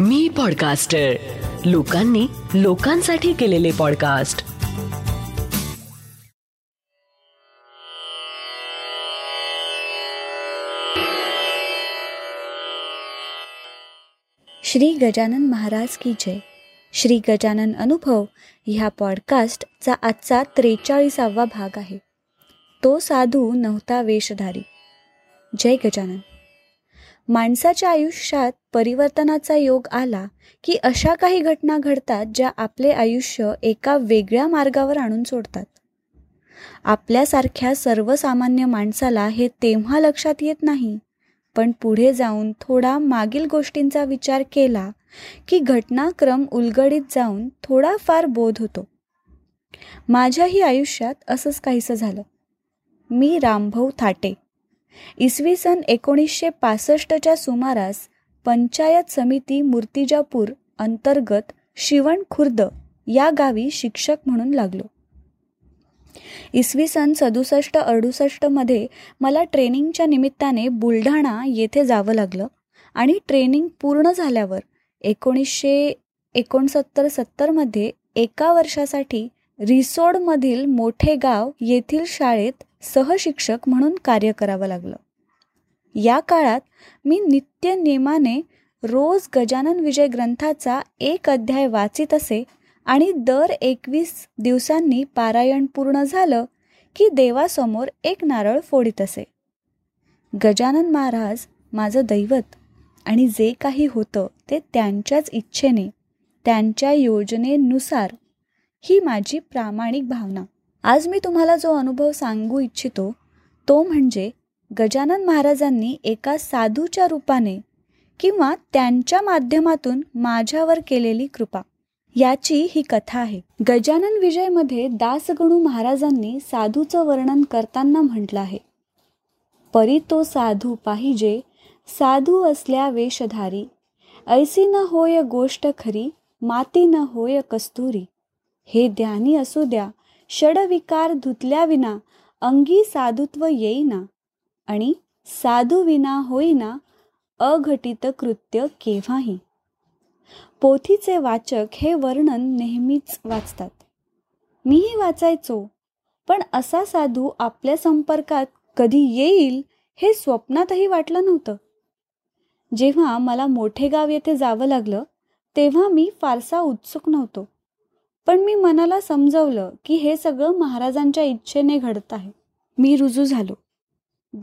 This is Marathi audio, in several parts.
मी पॉडकास्टर लोकांनी लोकांसाठी केलेले पॉडकास्ट श्री गजानन महाराज की जय. श्री गजानन अनुभव ह्या पॉडकास्टचा आजचा त्रेचाळीसावा भाग आहे. तो साधू नव्हता वेशधारी जय गजानन. माणसाच्या आयुष्यात परिवर्तनाचा योग आला की अशा काही घटना घडतात ज्या आपले आयुष्य एका वेगळ्या मार्गावर आणून सोडतात. आपल्यासारख्या सर्वसामान्य माणसाला हे तेव्हा लक्षात येत नाही पण पुढे जाऊन थोडा मागील गोष्टींचा विचार केला की घटनाक्रम उलगडीत जाऊन थोडाफार बोध होतो. माझ्याही आयुष्यात असंच काहीसं झालं. मी रामभाऊ थाटे. इसवी सन एकोणीसशे पासष्टच्या सुमारास पंचायत समिती मूर्तिजापूर अंतर्गत शिवण खुर्द या गावी शिक्षक म्हणून लागलो. इसवी सन सदुसष्ट अडुसष्टमध्ये मला ट्रेनिंगच्या निमित्ताने बुलढाणा येथे जावं लागलं आणि ट्रेनिंग पूर्ण झाल्यावर एकोणीसशे एकोणसत्तर सत्तरमध्ये एका वर्षासाठी रिसोडमधील मोठे गाव येथील शाळेत सहशिक्षक म्हणून कार्य करावं लागलं. या काळात मी नित्य नेमाने रोज गजानन विजय ग्रंथाचा एक अध्याय वाचित असे आणि दर एकवीस दिवसांनी पारायण पूर्ण झालं की देवासमोर एक नारळ फोडीत असे. गजानन महाराज माझं दैवत आणि जे काही होतं ते त्यांच्याच इच्छेने त्यांच्या योजनेनुसार ही माझी प्रामाणिक भावना. आज मी तुम्हाला जो अनुभव सांगू इच्छितो तो म्हणजे गजानन महाराजांनी एका साधूच्या रूपाने किंवा त्यांच्या माध्यमातून माझ्यावर केलेली कृपा. याची ही कथा आहे. गजानन विजयमध्ये दासगणू महाराजांनी साधूचं वर्णन करताना म्हटलं आहे. परी तो साधू पाहिजे साधू असल्या वेशधारी ऐसी न होय गोष्ट खरी माती न होय कस्तुरी. हे ध्यानी असू द्या षडविकार धुतल्याविना अंगी साधुत्व येईना. आणि साधू विना होईना अघटित कृत्य केव्हाही. पोथीचे वाचक हे वर्णन नेहमीच वाचतात. मीही वाचायचो पण असा साधू आपल्या संपर्कात कधी येईल हे स्वप्नातही वाटलं नव्हतं. जेव्हा मला मोठे गाव येथे जावं लागलं तेव्हा मी फारसा उत्सुक नव्हतो. पण मी मनाला समजवलं की हे सगळं महाराजांच्या इच्छेने घडत आहे. मी रुजू झालो.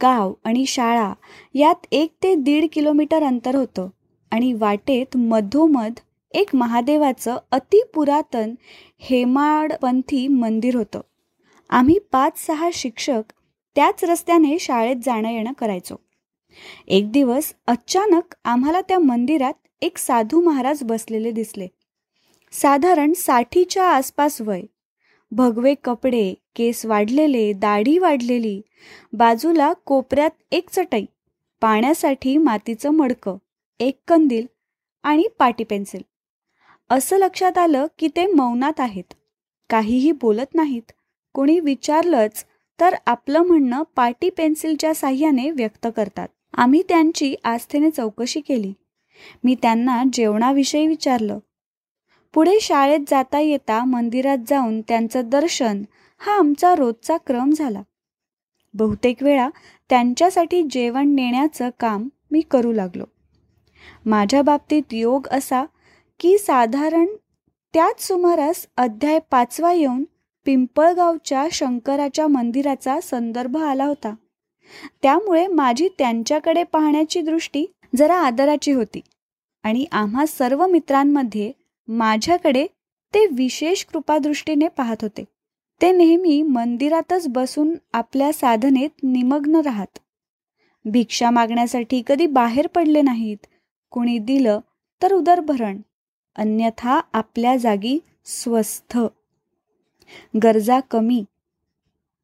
गाव आणि शाळा यात एक ते दीड किलोमीटर अंतर होतं आणि वाटेत मधोमध एक महादेवाचं अतिपुरातन हेमाडपंथी मंदिर होतं. आम्ही पाच सहा शिक्षक त्याच रस्त्याने शाळेत जाणं येणं करायचो. एक दिवस अचानक आम्हाला त्या मंदिरात एक साधू महाराज बसलेले दिसले. साधारण साठीच्या आसपास वय. भगवे कपडे केस वाढलेले दाढी वाढलेली बाजूला कोपऱ्यात एक चटई पाण्यासाठी मातीचं मडकं एक कंदील आणि पाटी पेन्सिल. असं लक्षात आलं की ते मौनात आहेत. काहीही बोलत नाहीत कोणी विचारलंच तर आपलं म्हणणं पाटी पेन्सिलच्या साह्याने व्यक्त करतात. आम्ही त्यांची आस्थेने चौकशी केली. मी त्यांना जेवणाविषयी विचारलं. पुढे शाळेत जाता येता मंदिरात जाऊन त्यांचं दर्शन हा आमचा रोजचा क्रम झाला. बहुतेक वेळा त्यांच्यासाठी जेवण नेण्याचं काम मी करू लागलो. माझ्या बाबतीत योग असा की साधारण त्याच सुमारास अध्याय पाचवा येऊन पिंपळगावच्या शंकराच्या मंदिराचा संदर्भ आला होता. त्यामुळे माझी त्यांच्याकडे पाहण्याची दृष्टी जरा आदराची होती आणि आम्हा सर्व मित्रांमध्ये माझ्याकडे ते विशेष कृपादृष्टीने पाहत होते. ते नेहमी मंदिरातच बसून आपल्या साधनेत निमग्न राहत. भिक्षा मागण्यासाठी कधी बाहेर पडले नाहीत कुणी दिलं तर उदरभरण अन्यथा आपल्या जागी स्वस्थ. गरजा कमी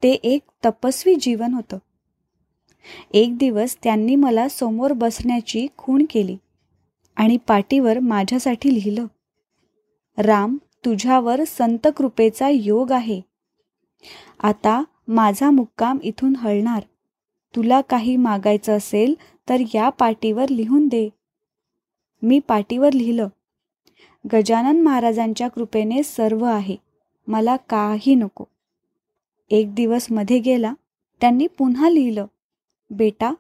ते एक तपस्वी जीवन होतं. एक दिवस त्यांनी मला समोर बसण्याची खूण केली आणि पाटीवर माझ्यासाठी लिहिलं राम तुझ्यावर संत कृपेचा योग आहे. आता माझा मुक्काम इथून हलणार. तुला काही मागायचं असेल तर या पाटीवर लिहून दे. मी पाटीवर लिहिलं. गजानन महाराजांच्या कृपेने सर्व आहे. मला काही नको. एक दिवसमध्ये गेला. त्यांनी पुन्हा लिहिलं. बेटा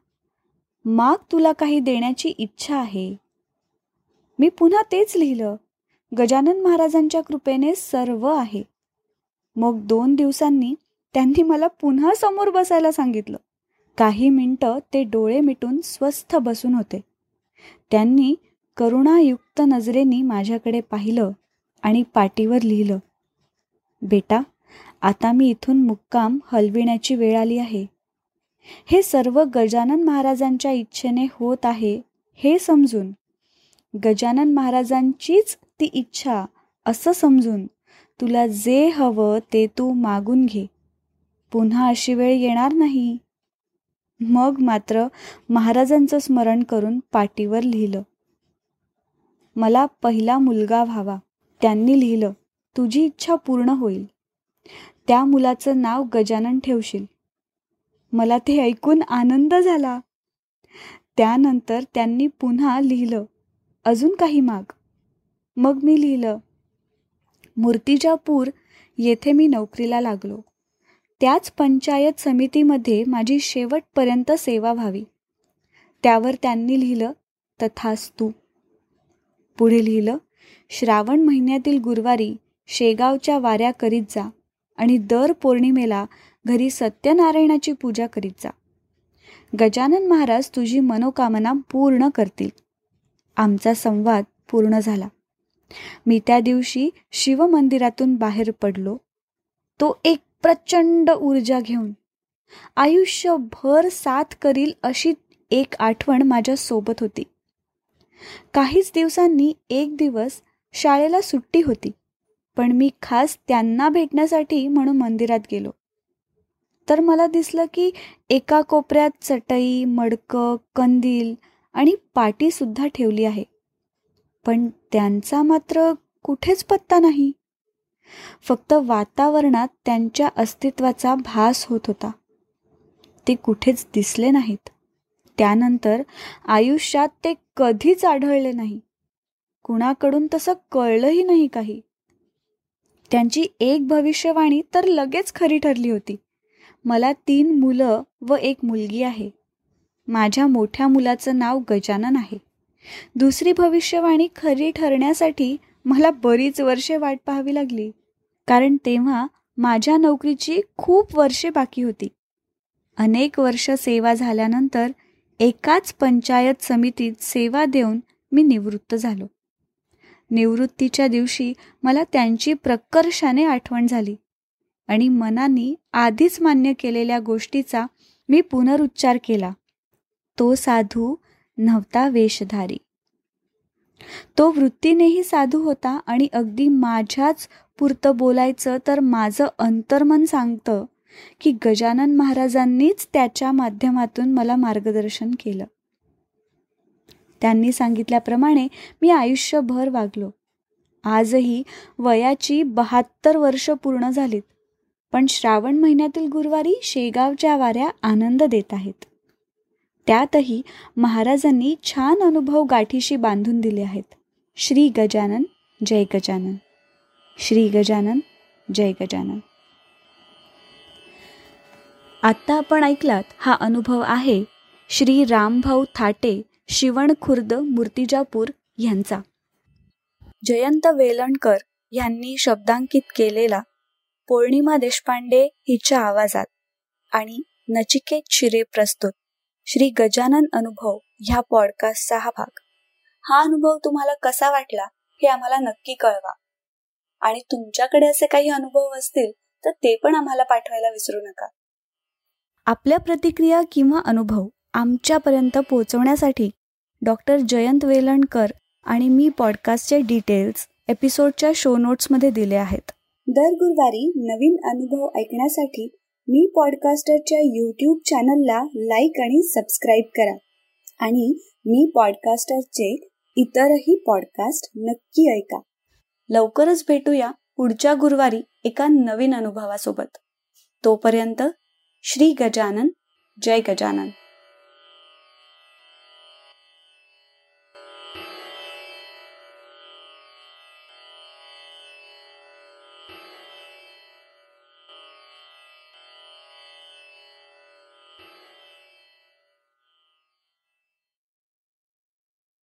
माग तुला काही देण्याची इच्छा आहे. मी पुन्हा तेच लिहिलं. गजानन महाराजांच्या कृपेने सर्व आहे. मग दोन दिवसांनी त्यांनी मला पुन्हा समोर बसायला सांगितलं. काही मिनटं ते डोळे मिटून स्वस्थ बसून होते. त्यांनी करुणायुक्त नजरेनी माझ्याकडे पाहिलं आणि पाटीवर लिहिलं बेटा आता मी इथून मुक्काम हलविण्याची वेळ आली आहे. हे सर्व गजानन महाराजांच्या इच्छेने होत आहे हे समजून. गजानन महाराजांचीच ती इच्छा असं समजून तुला जे हवं ते तू मागून घे. पुन्हा अशी वेळ येणार नाही. मग मात्र महाराजांचं स्मरण करून पाटीवर लिहिलं. मला पहिला मुलगा व्हावा त्यांनी लिहिलं तुझी इच्छा पूर्ण होईल. त्या मुलाचं नाव गजानन ठेवशील. मला ते ऐकून आनंद झाला. त्यानंतर त्यांनी पुन्हा लिहिलं अजून काही माग. मग मी लिहिलं मूर्तिजापूर येथे मी नोकरीला लागलो. त्याच पंचायत समितीमध्ये माझी शेवटपर्यंत सेवा व्हावी. त्यावर त्यांनी लिहिलं तथास्तू. पुढे लिहिलं श्रावण महिन्यातील गुरुवारी शेगावच्या वाऱ्या करीत जा आणि दर पौर्णिमेला घरी सत्यनारायणाची पूजा करीत जा. गजानन महाराज तुझी मनोकामना पूर्ण करतील. आमचा संवाद पूर्ण झाला. मी त्या दिवशी शिवमंदिरातून बाहेर पडलो. तो एक प्रचंड ऊर्जा घेऊन आयुष्यभर साथ करील अशी एक आठवण माझ्या सोबत होती. काहीच दिवसांनी एक दिवस शाळेला सुट्टी होती पण मी खास त्यांना भेटण्यासाठी म्हणून मंदिरात गेलो. तर मला दिसलं की एका कोपऱ्यात चटई मडकं कंदील आणि पाटीसुद्धा ठेवली आहे. पण त्यांचा मात्र कुठेच पत्ता नाही. फक्त वातावरणात त्यांच्या अस्तित्वाचा भास होत होता. ते कुठेच दिसले नाहीत. त्यानंतर आयुष्यात ते कधीच आढळले नाही. कुणाकडून तसं कळलंही नाही काही. त्यांची एक भविष्यवाणी तर लगेच खरी ठरली होती. मला तीन मुलं व एक मुलगी आहे. माझ्या मोठ्या मुलाचं नाव गजानन आहे. दुसरी भविष्यवाणी खरी ठरण्यासाठी मला बरीच वर्षे वाट पाहावी लागली कारण तेव्हा माझ्या नोकरीची खूप वर्षे बाकी होती. अनेक वर्ष सेवा झाल्यानंतर एकाच पंचायत समितीत सेवा देऊन मी निवृत्त झालो. निवृत्तीच्या दिवशी मला त्यांची प्रकर्षाने आठवण झाली आणि मनाने आधीच मान्य केलेल्या गोष्टीचा मी पुनरुच्चार केला. तो साधू नव्हता वेशधारी तो वृत्तीनेही साधू होता आणि अगदी माझ्याच पुरतं बोलायचं तर माझं अंतर्मन सांगतं की गजानन महाराजांनीच त्याच्या माध्यमातून मला मार्गदर्शन केलं. त्यांनी सांगितल्याप्रमाणे मी आयुष्यभर वागलो. आजही वयाची बहात्तर वर्ष पूर्ण झालीत पण श्रावण महिन्यातील गुरुवारी शेगावच्या वाऱ्या आनंद देत आहेत. त्यातही महाराजांनी छान अनुभव गाठीशी बांधून दिले आहेत. श्री गजानन जय गजानन. श्री गजानन जय गजानन. आत्ता आपण ऐकलात हा अनुभव आहे श्री रामभाऊ थाटे शिवण खुर्द मूर्तिजापूर यांचा. जयंत वेलणकर यांनी शब्दांकित केलेला पौर्णिमा देशपांडे हिच्या आवाजात आणि नचिकेत शिरे प्रस्तुत. श्री गजानन अनुभव ह्या पॉडकास्टचा हा भाग. हा अनुभव तुम्हाला कसा वाटला हे आम्हाला नक्की कळवा. आणि तुमच्याकडे असे काही अनुभव असतील तर ते पण आम्हाला पाठवायला विसरू नका. आपल्या प्रतिक्रिया किंवा अनुभव आमच्यापर्यंत पोहोचवण्यासाठी डॉक्टर जयंत वेलणकर आणि मी पॉडकास्टचे डिटेल्स एपिसोडच्या शो नोट्समध्ये दिले आहेत. दर गुरुवारी नवीन अनुभव ऐकण्यासाठी मी पॉडकास्टरच्या यूट्यूब चॅनलला लाईक आणि सबस्क्राईब करा. आणि मी पॉडकास्टरचे इतरही पॉडकास्ट नक्की ऐका. लवकरच भेटूया पुढच्या गुरुवारी एका नवीन अनुभवासोबत. तोपर्यंत श्री गजानन जय गजानन.